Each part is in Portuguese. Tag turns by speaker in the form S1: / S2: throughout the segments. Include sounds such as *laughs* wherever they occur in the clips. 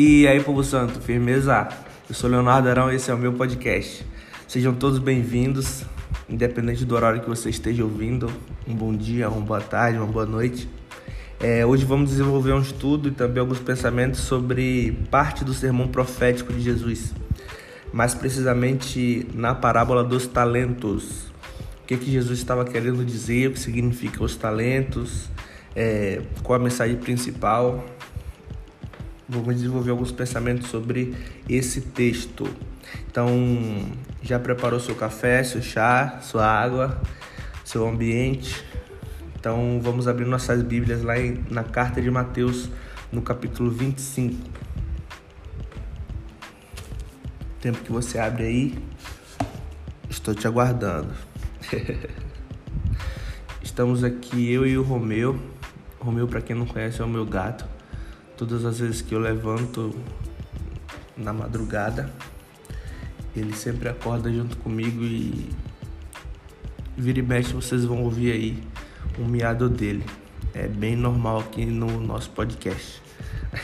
S1: E aí, povo santo, firmeza? Eu sou Leonardo Arão e esse é o meu podcast. Sejam todos bem-vindos, independente do horário que você esteja ouvindo. Um bom dia, uma boa tarde, uma boa noite. É, hoje vamos desenvolver um estudo e também alguns pensamentos sobre parte do sermão profético de Jesus, mais precisamente na parábola dos talentos. O que, que Jesus estava querendo dizer, o que significa os talentos, é, qual a mensagem principal vamos desenvolver alguns pensamentos sobre esse texto. Então, já preparou seu café, seu chá, sua água, seu ambiente? Então, vamos abrir nossas Bíblias lá na carta de Mateus, no capítulo 25. Tempo que você abre aí, estou te aguardando. *laughs* Estamos aqui eu e o Romeu. Romeu, para quem não conhece, é o meu gato Todas as vezes que eu levanto na madrugada, ele sempre acorda junto comigo e vira e mexe vocês vão ouvir aí o um miado dele. É bem normal aqui no nosso podcast.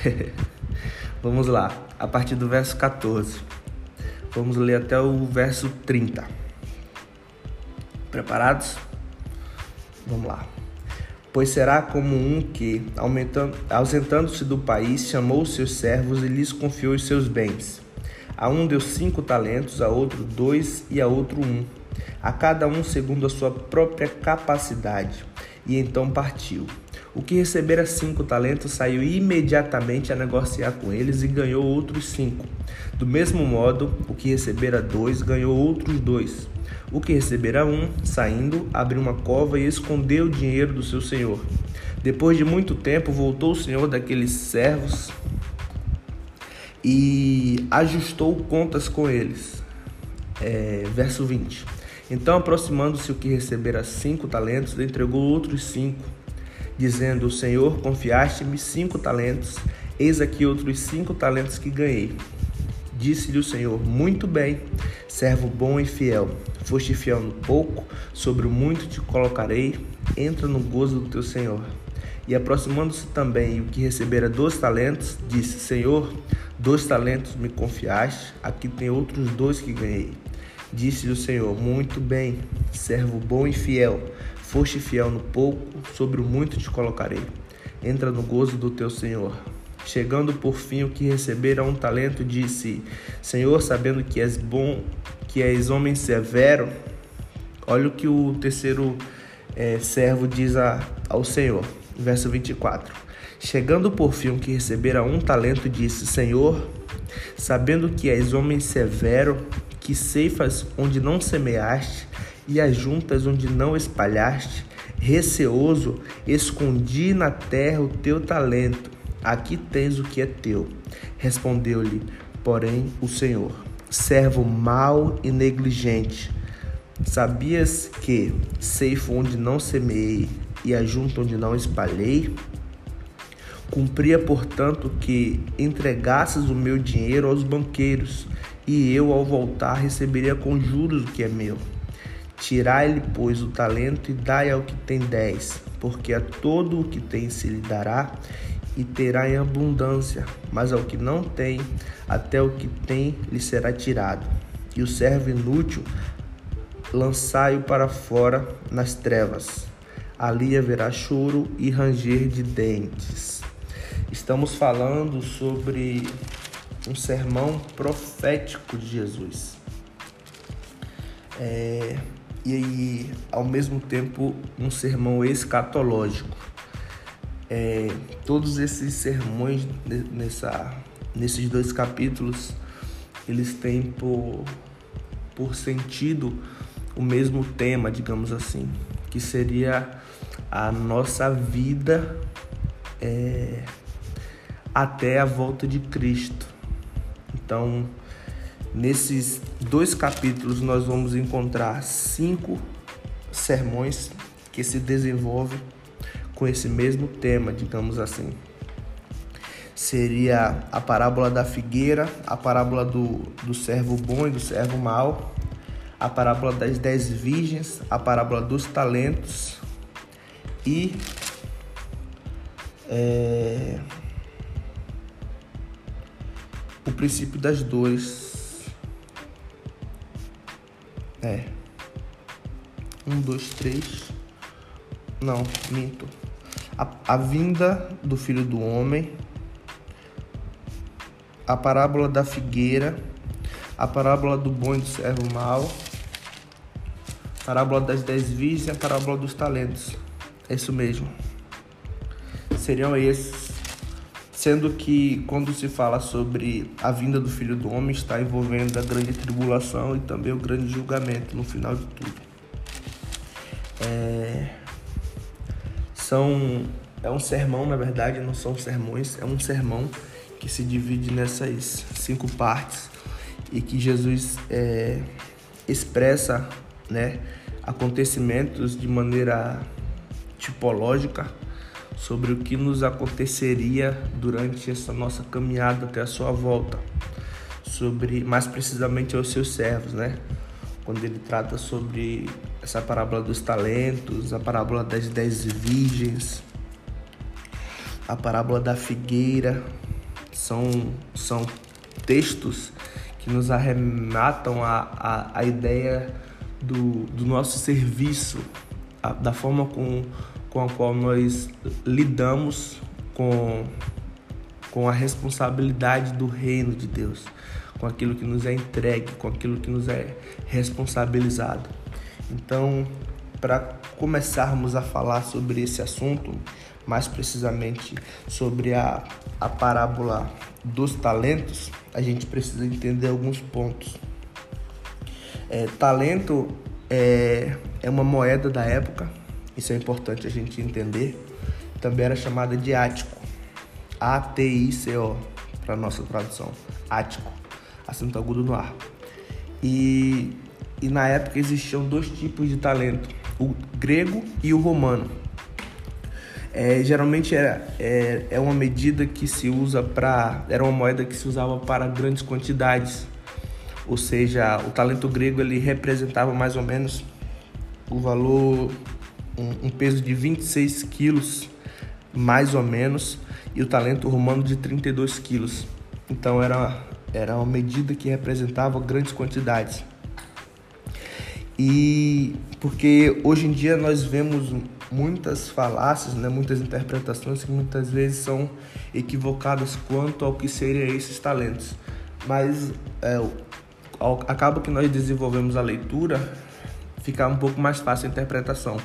S1: *laughs* Vamos lá, a partir do verso 14. Vamos ler até o verso 30. Preparados? Vamos lá pois será como um que, ausentando-se do país, chamou os seus servos e lhes confiou os seus bens. A um deu cinco talentos, a outro dois e a outro um, a cada um segundo a sua própria capacidade, e então partiu. O que recebera cinco talentos saiu imediatamente a negociar com eles e ganhou outros cinco. Do mesmo modo, o que recebera dois ganhou outros dois. O que recebera um, saindo, abriu uma cova e escondeu o dinheiro do seu senhor. Depois de muito tempo, voltou o senhor daqueles servos e ajustou contas com eles. É, verso 20. Então, aproximando-se o que recebera cinco talentos, entregou outros cinco, dizendo: O Senhor, confiaste-me cinco talentos, eis aqui outros cinco talentos que ganhei. Disse-lhe o Senhor: Muito bem, servo bom e fiel. Foste fiel no pouco, sobre o muito te colocarei. Entra no gozo do teu Senhor. E aproximando-se também o que recebera dois talentos, disse: Senhor, dois talentos me confiaste, aqui tem outros dois que ganhei. Disse-lhe o Senhor: Muito bem, servo bom e fiel. Foste fiel no pouco, sobre o muito te colocarei. Entra no gozo do teu Senhor. Chegando por fim o que recebera um talento, disse: Senhor, sabendo que és bom, que és homem severo, olha o que o terceiro é, servo diz a, ao Senhor. Verso 24. Chegando por fim o que recebera um talento, disse: Senhor, sabendo que és homem severo, que ceifas onde não semeaste e ajuntas onde não espalhaste, receoso, escondi na terra o teu talento Aqui tens o que é teu. Respondeu-lhe, porém, o Senhor: Servo mau e negligente, sabias que ceifo onde não semeei e ajunto onde não espalhei? Cumpria, portanto, que entregasses o meu dinheiro aos banqueiros, e eu, ao voltar, receberia com juros o que é meu. Tirai-lhe, pois, o talento e dai ao que tem dez, porque a todo o que tem se lhe dará, e terá em abundância, mas ao que não tem, até o que tem lhe será tirado. E o servo inútil lançai-o para fora nas trevas. Ali haverá choro e ranger de dentes. Estamos falando sobre um sermão profético de Jesus. É, e ao mesmo tempo um sermão escatológico é, todos esses sermões nessa, nesses dois capítulos, eles têm por, por sentido o mesmo tema, digamos assim, que seria a nossa vida é, até a volta de Cristo. Então, nesses dois capítulos, nós vamos encontrar cinco sermões que se desenvolvem com esse mesmo tema, digamos assim. Seria a parábola da figueira, a parábola do, do servo bom e do servo mau, a parábola das dez virgens, a parábola dos talentos e é, princípio das dores. É. Um, dois, três. Não, minto. A, a vinda do filho do homem. A parábola da figueira. A parábola do bom e do servo mau. A parábola das dez virgens e a parábola dos talentos. É isso mesmo. Seriam esses sendo que quando se fala sobre a vinda do Filho do Homem está envolvendo a grande tribulação e também o grande julgamento no final de tudo. É, são é um sermão, na verdade, não são sermões, é um sermão que se divide nessas cinco partes e que Jesus é, expressa, né, acontecimentos de maneira tipológica sobre o que nos aconteceria durante essa nossa caminhada até a sua volta, sobre mais precisamente aos seus servos, né? Quando ele trata sobre essa parábola dos talentos, a parábola das dez virgens, a parábola da figueira, são, são textos que nos arrematam a, a, a ideia do, do nosso serviço, a, da forma com com a qual nós lidamos com, com a responsabilidade do reino de Deus, com aquilo que nos é entregue, com aquilo que nos é responsabilizado. Então, para começarmos a falar sobre esse assunto, mais precisamente sobre a, a parábola dos talentos, a gente precisa entender alguns pontos. É, talento é, é uma moeda da época isso é importante a gente entender. Também era chamada de ático. A-T-I-C-O, para nossa tradução. Ático, acento agudo no ar. E, e na época existiam dois tipos de talento: o grego e o romano. É, geralmente era, é, é uma medida que se usa para. Era uma moeda que se usava para grandes quantidades. Ou seja, o talento grego ele representava mais ou menos o valor um, um peso de 26 quilos, mais ou menos, e o talento romano de 32 quilos. Então era, era uma medida que representava grandes quantidades. E porque hoje em dia nós vemos muitas falácias, né, muitas interpretações que muitas vezes são equivocadas quanto ao que seriam esses talentos. Mas é, acaba que nós desenvolvemos a leitura ficar um pouco mais fácil a interpretação.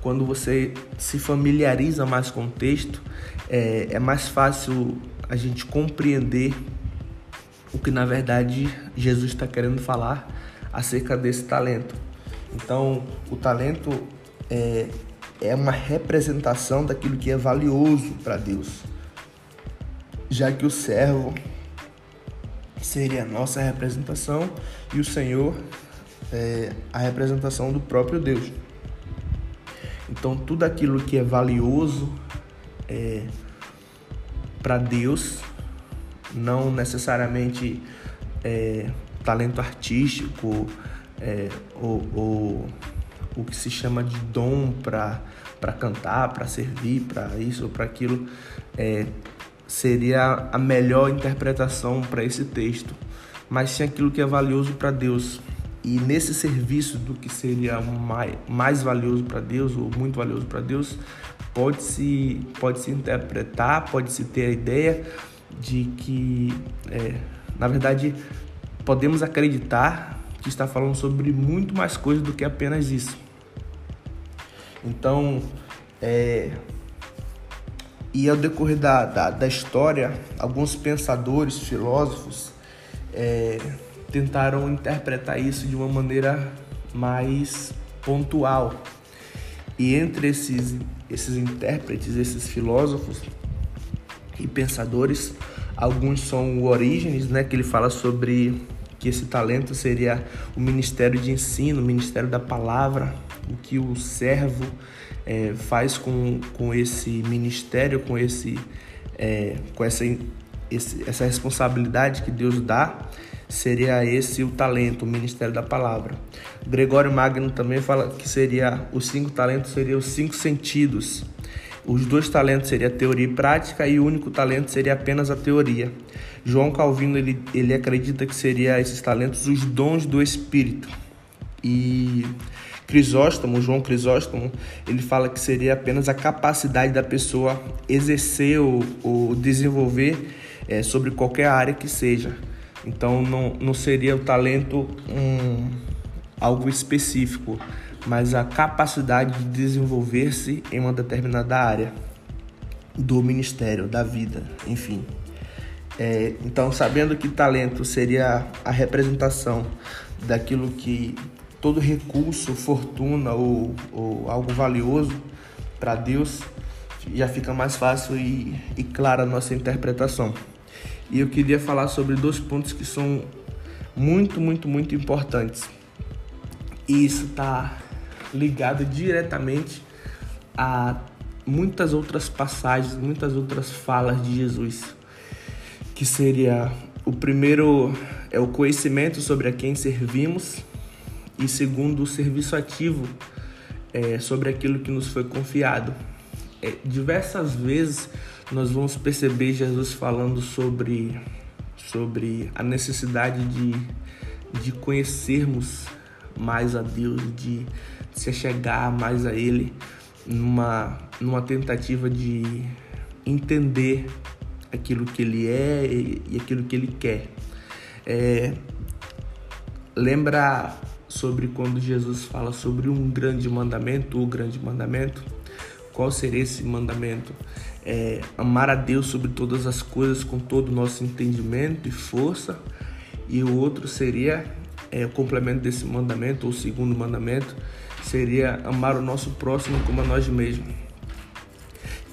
S1: Quando você se familiariza mais com o texto, é, é mais fácil a gente compreender o que na verdade Jesus está querendo falar acerca desse talento. Então, o talento é, é uma representação daquilo que é valioso para Deus, já que o servo seria a nossa representação e o Senhor é, a representação do próprio Deus. Então, tudo aquilo que é valioso é, para Deus, não necessariamente é, talento artístico é, ou, ou, o que se chama de dom para cantar, para servir, para isso ou para aquilo, é, seria a melhor interpretação para esse texto. Mas sim aquilo que é valioso para Deus, e nesse serviço do que seria mais, mais valioso para Deus ou muito valioso para Deus, pode-se pode -se interpretar, pode-se ter a ideia de que, é, na verdade, podemos acreditar que está falando sobre muito mais coisas do que apenas isso. Então, é, e ao decorrer da, da, da história, alguns pensadores, filósofos, é, tentaram interpretar isso de uma maneira mais pontual. E entre esses, esses intérpretes, esses filósofos e pensadores, alguns são o Orígenes, né, que ele fala sobre que esse talento seria o ministério de ensino, o ministério da palavra, o que o servo é, faz com, com esse ministério, com, esse, é, com essa, esse, essa responsabilidade que Deus dá seria esse o talento, o ministério da palavra. Gregório Magno também fala que seria os cinco talentos seriam os cinco sentidos. os dois talentos seria teoria e prática e o único talento seria apenas a teoria. João Calvino ele, ele acredita que seria esses talentos os dons do Espírito. E Crisóstomo, João Crisóstomo, ele fala que seria apenas a capacidade da pessoa exercer ou, ou desenvolver é, sobre qualquer área que seja. Então não, não seria o talento um, algo específico, mas a capacidade de desenvolver-se em uma determinada área do ministério, da vida, enfim. É, então, sabendo que talento seria a representação daquilo que todo recurso, fortuna ou, ou algo valioso para Deus, já fica mais fácil e, e clara a nossa interpretação. E eu queria falar sobre dois pontos que são muito, muito, muito importantes. E isso está ligado diretamente a muitas outras passagens, muitas outras falas de Jesus, que seria o primeiro é o conhecimento sobre a quem servimos e segundo o serviço ativo é, sobre aquilo que nos foi confiado. É, diversas vezes nós vamos perceber Jesus falando sobre sobre a necessidade de, de conhecermos mais a Deus, de se chegar mais a Ele, numa, numa tentativa de entender aquilo que Ele é e, aquilo que Ele quer. É, lembra sobre quando Jesus fala sobre um grande mandamento, o grande mandamento? Qual seria esse mandamento? É, amar a Deus sobre todas as coisas com todo o nosso entendimento e força. E o outro seria é, o complemento desse mandamento, ou o segundo mandamento, seria amar o nosso próximo como a nós mesmos.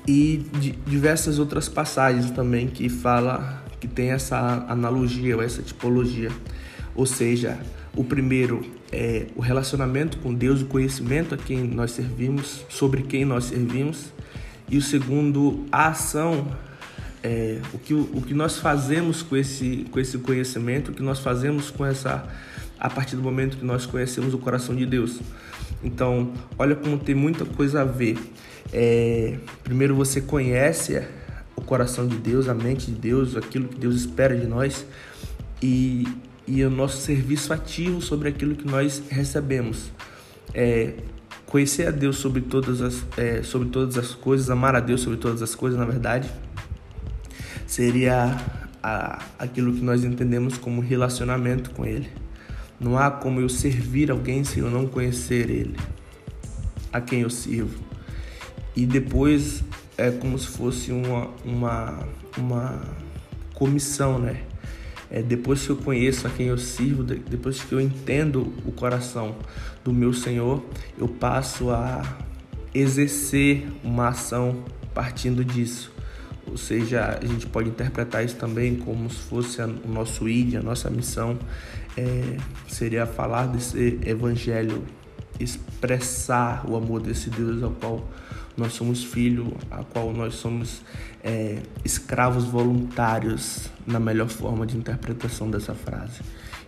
S1: E diversas outras passagens também que fala que tem essa analogia ou essa tipologia. Ou seja, o primeiro é o relacionamento com Deus, o conhecimento a quem nós servimos, sobre quem nós servimos. E o segundo, a ação, é, o, que, o que nós fazemos com esse, com esse conhecimento, o que nós fazemos com essa a partir do momento que nós conhecemos o coração de Deus. Então, olha como tem muita coisa a ver. É, primeiro você conhece o coração de Deus, a mente de Deus, aquilo que Deus espera de nós e, e o nosso serviço ativo sobre aquilo que nós recebemos. É, conhecer a Deus sobre todas as é, sobre todas as coisas, amar a Deus sobre todas as coisas, na verdade, seria a, aquilo que nós entendemos como relacionamento com Ele. Não há como eu servir alguém se eu não conhecer ele, a quem eu sirvo. E depois é como se fosse uma, uma, uma comissão, né? É, depois que eu conheço a quem eu sirvo, depois que eu entendo o coração do meu Senhor, eu passo a exercer uma ação partindo disso. Ou seja, a gente pode interpretar isso também como se fosse o nosso ID, a nossa missão é, seria falar desse evangelho, expressar o amor desse Deus ao qual nós somos filhos, a qual nós somos é, escravos voluntários, na melhor forma de interpretação dessa frase.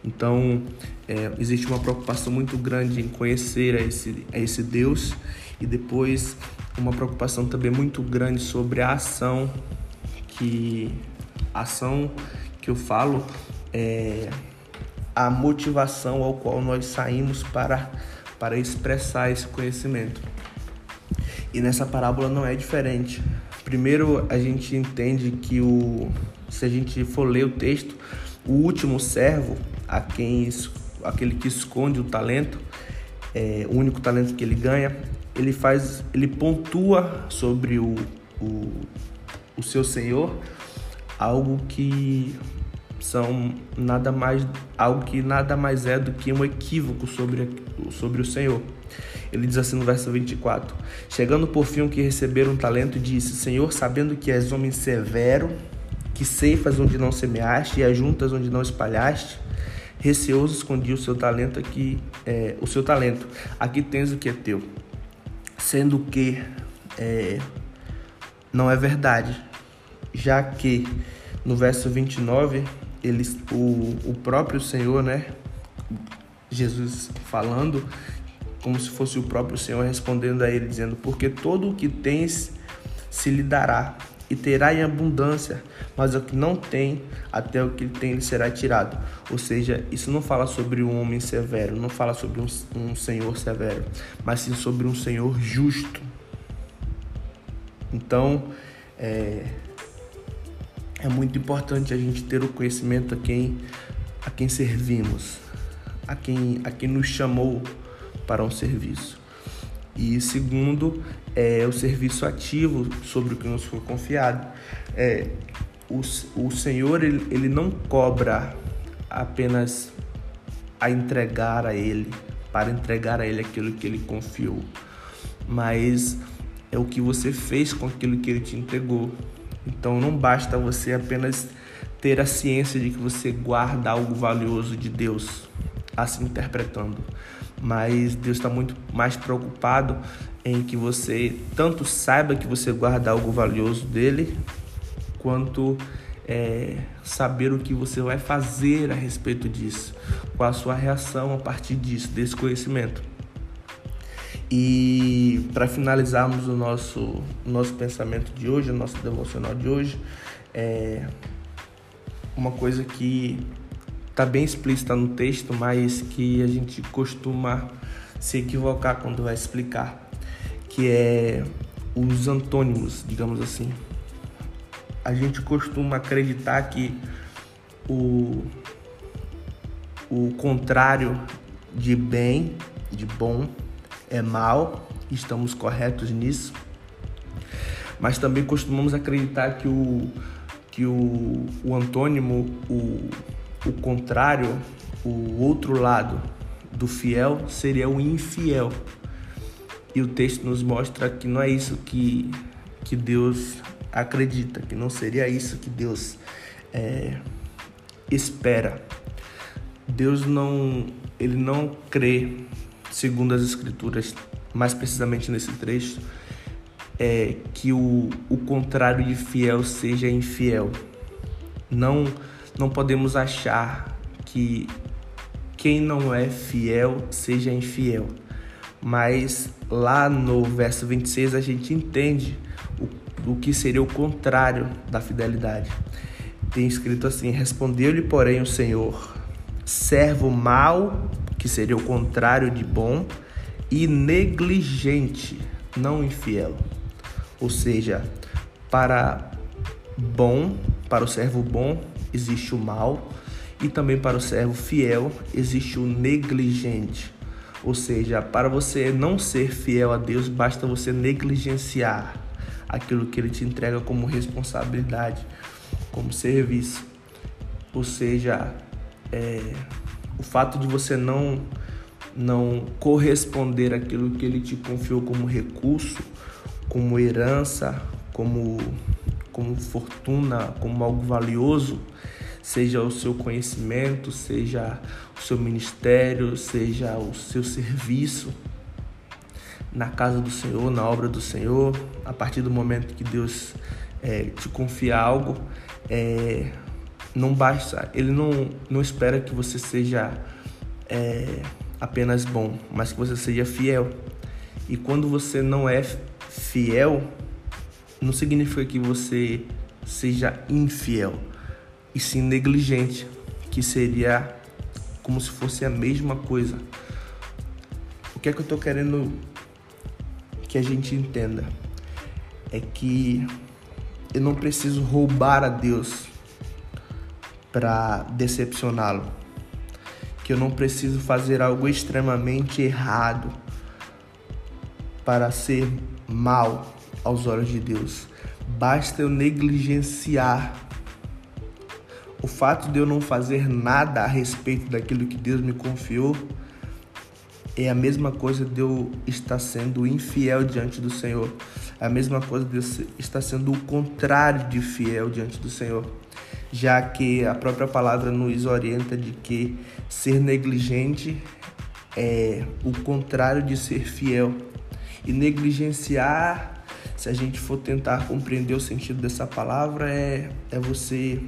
S1: Então, é, existe uma preocupação muito grande em conhecer a esse, a esse Deus e depois uma preocupação também muito grande sobre a ação que a ação que eu falo é a motivação ao qual nós saímos para para expressar esse conhecimento. E nessa parábola não é diferente. Primeiro a gente entende que o se a gente for ler o texto, o último servo, a quem aquele que esconde o talento, é, o único talento que ele ganha, ele faz, ele pontua sobre o, o, o seu senhor algo que são nada mais algo que nada mais é do que um equívoco sobre, sobre o Senhor. Ele diz assim no verso 24: Chegando por fim que receberam um talento, disse: Senhor, sabendo que és homem severo, que ceifas onde não semeaste e ajuntas onde não espalhaste, receoso escondi o seu talento aqui, é, o seu talento. Aqui tens o que é teu sendo que é, não é verdade, já que no verso 29 eles, o, o próprio Senhor, né, Jesus falando como se fosse o próprio Senhor respondendo a ele, dizendo: Porque todo o que tens se lhe dará, e terá em abundância, mas o que não tem, até o que tem lhe será tirado. Ou seja, isso não fala sobre um homem severo, não fala sobre um, um senhor severo, mas sim sobre um senhor justo. Então, é, é muito importante a gente ter o conhecimento a quem, a quem servimos, a quem, a quem nos chamou para um serviço. E segundo, é o serviço ativo sobre o que nos foi confiado. É, o, o Senhor, ele, ele não cobra apenas a entregar a Ele, para entregar a Ele aquilo que Ele confiou, mas é o que você fez com aquilo que Ele te entregou. Então não basta você apenas ter a ciência de que você guarda algo valioso de Deus, assim interpretando, mas Deus está muito mais preocupado em que você tanto saiba que você guarda algo valioso dele, quanto é, saber o que você vai fazer a respeito disso, qual a sua reação a partir disso, desse conhecimento. E para finalizarmos o nosso, nosso pensamento de hoje, o nosso devocional de hoje, é uma coisa que está bem explícita no texto, mas que a gente costuma se equivocar quando vai explicar, que é os antônimos, digamos assim. A gente costuma acreditar que o, o contrário de bem, de bom, é mal, estamos corretos nisso. Mas também costumamos acreditar que o, que o, o antônimo, o, o contrário, o outro lado do fiel seria o infiel. E o texto nos mostra que não é isso que, que Deus acredita, que não seria isso que Deus é, espera. Deus não, ele não crê, segundo as escrituras, mais precisamente nesse trecho, é que o, o contrário de fiel seja infiel. Não não podemos achar que quem não é fiel seja infiel. Mas lá no verso 26 a gente entende o, o que seria o contrário da fidelidade. Tem escrito assim: Respondeu-lhe, porém, o Senhor, servo mau, que seria o contrário de bom, e negligente, não infiel. Ou seja, para bom, para o servo bom, existe o mal, e também para o servo fiel existe o negligente. Ou seja, para você não ser fiel a Deus, basta você negligenciar aquilo que ele te entrega como responsabilidade, como serviço. Ou seja, é, o fato de você não não corresponder àquilo que ele te confiou como recurso, como herança, como como fortuna, como algo valioso, seja o seu conhecimento, seja o seu ministério, seja o seu serviço na casa do Senhor, na obra do Senhor, a partir do momento que Deus é, te confia algo, é, não basta, Ele não, não espera que você seja é, apenas bom, mas que você seja fiel. E quando você não é fiel, não significa que você seja infiel, e sim negligente, que seria como se fosse a mesma coisa. O que é que eu estou querendo que a gente entenda? É que eu não preciso roubar a Deus para decepcioná-lo. Que eu não preciso fazer algo extremamente errado para ser mal aos olhos de Deus. Basta eu negligenciar o fato de eu não fazer nada a respeito daquilo que Deus me confiou é a mesma coisa de eu estar sendo infiel diante do Senhor. É a mesma coisa de eu estar sendo o contrário de fiel diante do Senhor. Já que a própria palavra nos orienta de que ser negligente é o contrário de ser fiel. E negligenciar se a gente for tentar compreender o sentido dessa palavra, é, é você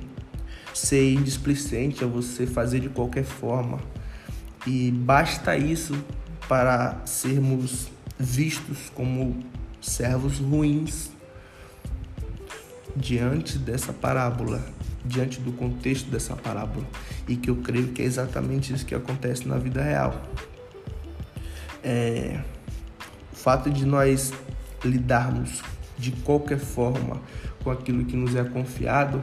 S1: ser indisplicente, é você fazer de qualquer forma. E basta isso para sermos vistos como servos ruins, diante dessa parábola, diante do contexto dessa parábola, e que eu creio que é exatamente isso que acontece na vida real. É, o fato de nós lidarmos de qualquer forma com aquilo que nos é confiado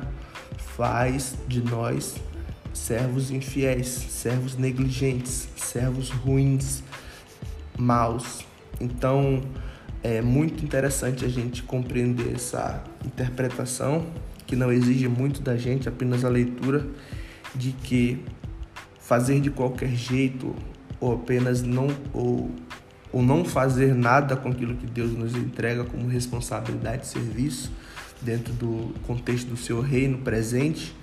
S1: faz de nós servos infiéis, servos negligentes, servos ruins, maus. Então, é muito interessante a gente compreender essa interpretação que não exige muito da gente, apenas a leitura de que fazer de qualquer jeito ou apenas não ou, ou não fazer nada com aquilo que Deus nos entrega como responsabilidade de serviço dentro do contexto do seu reino presente,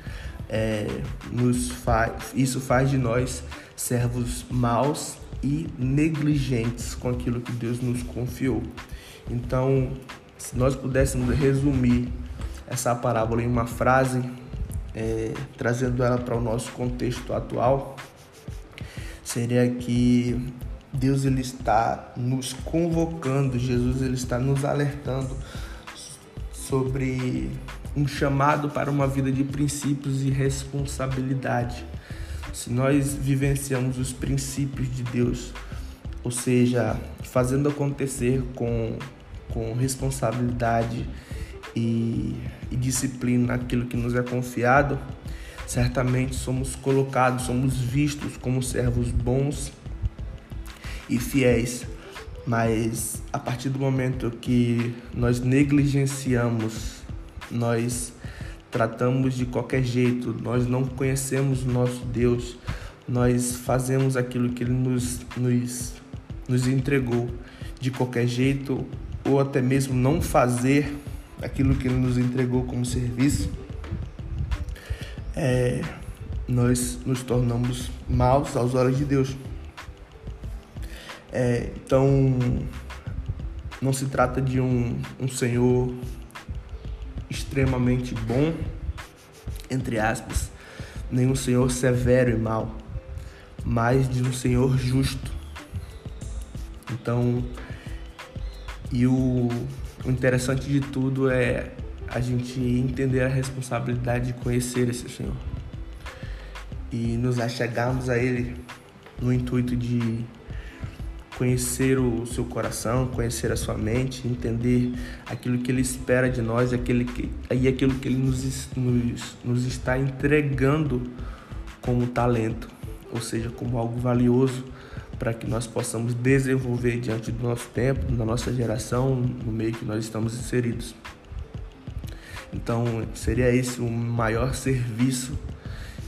S1: é, nos faz, isso faz de nós servos maus e negligentes com aquilo que Deus nos confiou. Então, se nós pudéssemos resumir essa parábola em uma frase, é, trazendo ela para o nosso contexto atual, seria que Deus ele está nos convocando, Jesus ele está nos alertando sobre um chamado para uma vida de princípios e responsabilidade. Se nós vivenciamos os princípios de Deus, ou seja, fazendo acontecer com, com responsabilidade e, e disciplina aquilo que nos é confiado, certamente somos colocados, somos vistos como servos bons e fiéis. Mas a partir do momento que nós negligenciamos, nós tratamos de qualquer jeito, nós não conhecemos o nosso Deus, nós fazemos aquilo que Ele nos, nos, nos entregou de qualquer jeito, ou até mesmo não fazer aquilo que Ele nos entregou como serviço, é, nós nos tornamos maus aos olhos de Deus. É, então, não se trata de um, um Senhor extremamente bom, entre aspas, nenhum Senhor severo e mau, mas de um Senhor justo. Então, e o, o interessante de tudo é a gente entender a responsabilidade de conhecer esse Senhor e nos achegarmos a Ele no intuito de conhecer o seu coração, conhecer a sua mente, entender aquilo que Ele espera de nós e aquilo que, e aquilo que Ele nos, nos, nos está entregando como talento, ou seja, como algo valioso para que nós possamos desenvolver diante do nosso tempo, da nossa geração, no meio que nós estamos inseridos. Então, seria esse o maior serviço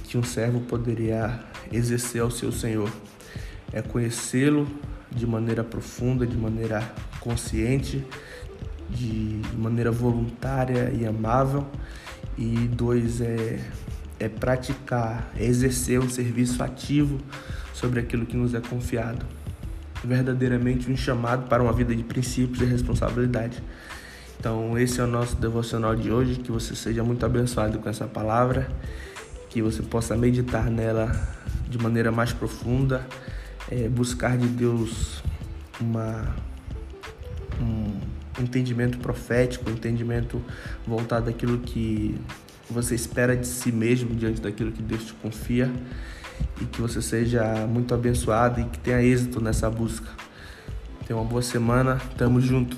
S1: que um servo poderia exercer ao seu Senhor. É conhecê-lo, de maneira profunda, de maneira consciente, de maneira voluntária e amável. E dois é, é praticar, é exercer um serviço ativo sobre aquilo que nos é confiado. Verdadeiramente um chamado para uma vida de princípios e responsabilidade. Então, esse é o nosso devocional de hoje. Que você seja muito abençoado com essa palavra, que você possa meditar nela de maneira mais profunda é, buscar de Deus uma, um entendimento profético, um entendimento voltado àquilo que você espera de si mesmo diante daquilo que Deus te confia e que você seja muito abençoado e que tenha êxito nessa busca. Tenha uma boa semana, tamo junto.